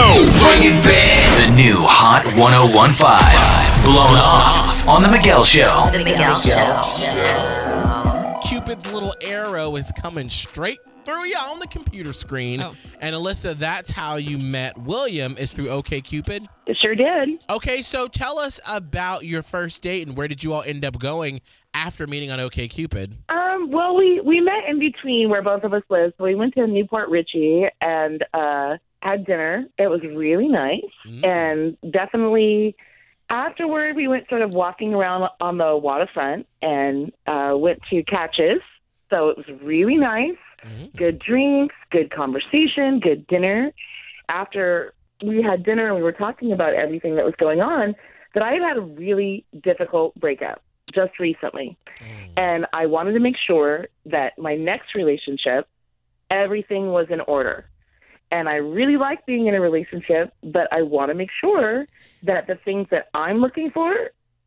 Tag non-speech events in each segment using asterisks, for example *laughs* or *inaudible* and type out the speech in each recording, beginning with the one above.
Go! Bring it back! The new Hot 1015. Blown off on The Miguel Show. The Miguel Show. Cupid's little arrow is coming straight through you on the computer screen. Oh. And Alyssa, that's how you met William is through OK Cupid. It sure did. Okay, so tell us about your first date and where did you all end up going after meeting on OK Cupid? Uh, Um, well, we we met in between where both of us live. So we went to Newport Richey and uh, had dinner. It was really nice, Mm. and definitely afterward we went sort of walking around on the waterfront and uh, went to Catches. So it was really nice. Mhm. Good drinks, good conversation, good dinner. After we had dinner and we were talking about everything that was going on, that I had had a really difficult breakup just recently. Mm. And I wanted to make sure that my next relationship, everything was in order. And I really like being in a relationship, but I want to make sure that the things that I'm looking for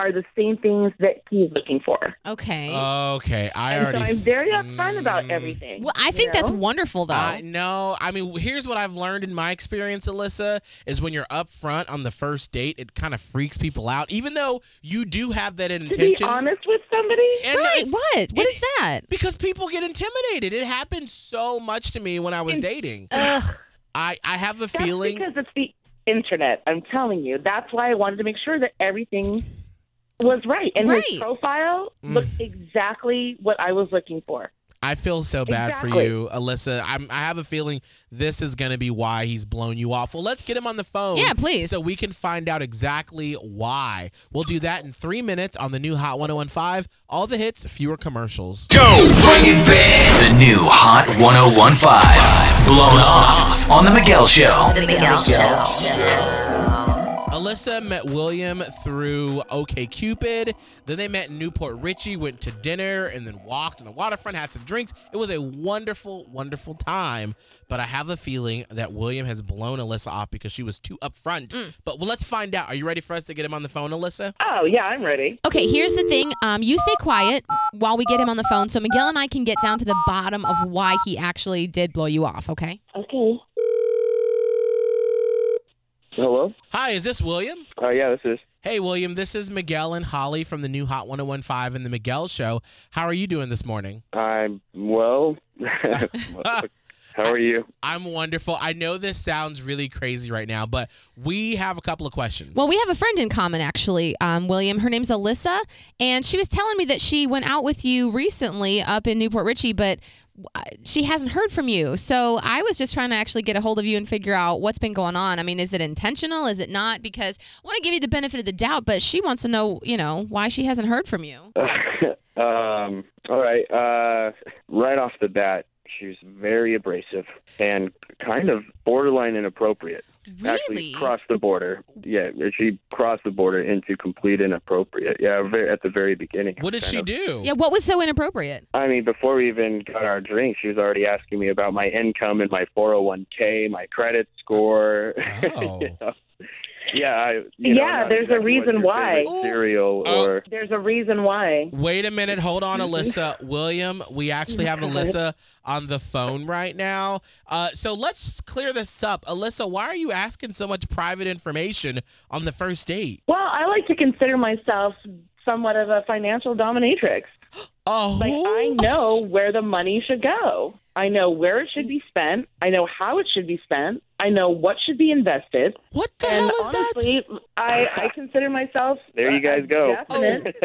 are the same things that he's looking for. Okay. Okay, I and so already I'm very upfront about Mm. everything. well, I you think that's wonderful, though. I no, I mean, here's what I've learned in my experience, Alyssa, is when you're upfront on the first date, it kind of freaks people out, even though you do have that intention. to be honest with somebody. And right. What? What it- is that? Because people get intimidated. It happened so much to me when I was dating. Ugh. I, I have a That's feeling. because it's the internet. I'm telling you. That's why I wanted to make sure that everything was right. And Right. his profile Mm. looked exactly what I was looking for. I feel so bad for you, Alyssa. I'm, I have a feeling this is going to be why he's blown you off. Well, let's get him on the phone. Yeah, please. So we can find out exactly why. We'll do that in three minutes on the new Hot 1015. All the hits, fewer commercials. Go! Bring it back! The new Hot 1015. Blown off on The Miguel Show. The Miguel Show. Alyssa met William through OK Cupid. Then they met in Newport Richey, went to dinner, and then walked on the waterfront, had some drinks. It was a wonderful, wonderful time. But I have a feeling that William has blown Alyssa off because she was too upfront. But well, let's find out. Are you ready for us to get him on the phone, Alyssa? Oh, yeah, I'm ready. Okay, here's the thing. Um, you stay quiet while we get him on the phone, so Miguel and I can get down to the bottom of why he actually did blow you off. Okay. Okay. Hello? Hi, is this William? Uh, yeah, this is. Hey, William, this is Miguel and Holly from the new Hot 1015 and the Miguel Show. How are you doing this morning? I'm well. *laughs* How are you? I'm wonderful. I know this sounds really crazy right now, but we have a couple of questions. Well, we have a friend in common, actually, um, William. Her name's Alyssa, and she was telling me that she went out with you recently up in Newport Richey, but she hasn't heard from you. So I was just trying to actually get a hold of you and figure out what's been going on. I mean, is it intentional? Is it not? Because I want to give you the benefit of the doubt, but she wants to know, you know, why she hasn't heard from you. *laughs* um, all right. Uh, right off the bat, she's very abrasive and kind of borderline inappropriate. Actually, Really? crossed the border. Yeah, she crossed the border into complete inappropriate. Yeah, very, at the very beginning. what did she of. do? Yeah, what was so inappropriate? I mean, before we even got our drink, she was already asking me about my income and my 401k, my credit score. *laughs* Oh. You know? Yeah, I, you know, Yeah, not there's a reason why. Cereal Oh. or There's a reason why. Wait a minute. Hold on, Alyssa. William, we actually have *laughs* Alyssa on the phone right now. Uh, so let's clear this up. Alyssa, why are you asking so much private information on the first date? Well, I like to consider myself somewhat of a financial dominatrix. *gasps* Oh, Like I know where the money should go. I know where it should be spent. I know how it should be spent. I know what should be invested. what the and hell is that? honestly, I, I consider myself There you guys go. definite- *laughs*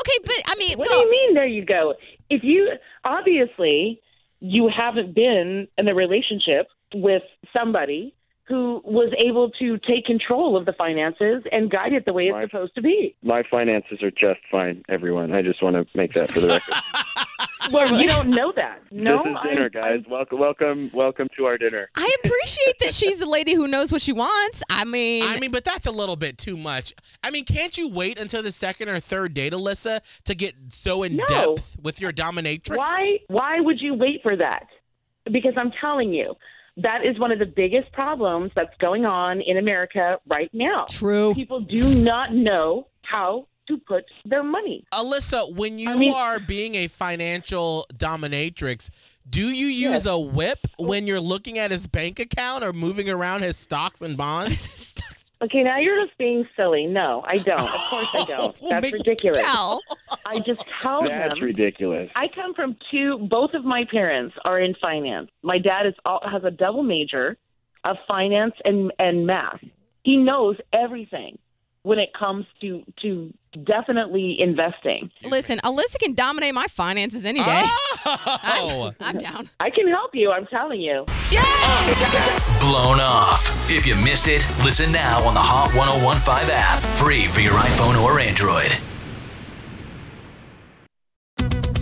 Okay, but I mean, What well, do you mean? There you go. If you obviously you haven't been in a relationship with somebody who was able to take control of the finances and guide it the way it's Right. supposed to be. My finances are just fine, everyone. I just want to make that for the record. *laughs* Well, you don't know that. No, this is I- dinner, guys. Welcome, welcome, welcome to our dinner. I appreciate that she's a lady who knows what she wants. I mean, I mean, but that's a little bit too much. I mean, can't you wait until the second or third date, Alyssa, to get so in No. depth with your dominatrix? Why? Why would you wait for that? Because I'm telling you, that is one of the biggest problems that's going on in America right now. true. People do not know how to put their money. Alyssa, when you I mean- are being a financial dominatrix, do you use Yes. a whip when you're looking at his bank account or moving around his stocks and bonds? *laughs* Okay, now you're just being silly. No, I don't. Of course I don't. *laughs* That's Make- ridiculous. I just tell That's them. ridiculous. I come from two. Both of my parents are in finance. My dad is all, has a double major of finance and and math. He knows everything when it comes to to definitely investing. listen, Alyssa can dominate my finances any day. Oh! *laughs* I'm down. I can help you. I'm telling you. Blown off. If you missed it, listen now on the Hot 1015 app. Free for your iPhone or Android.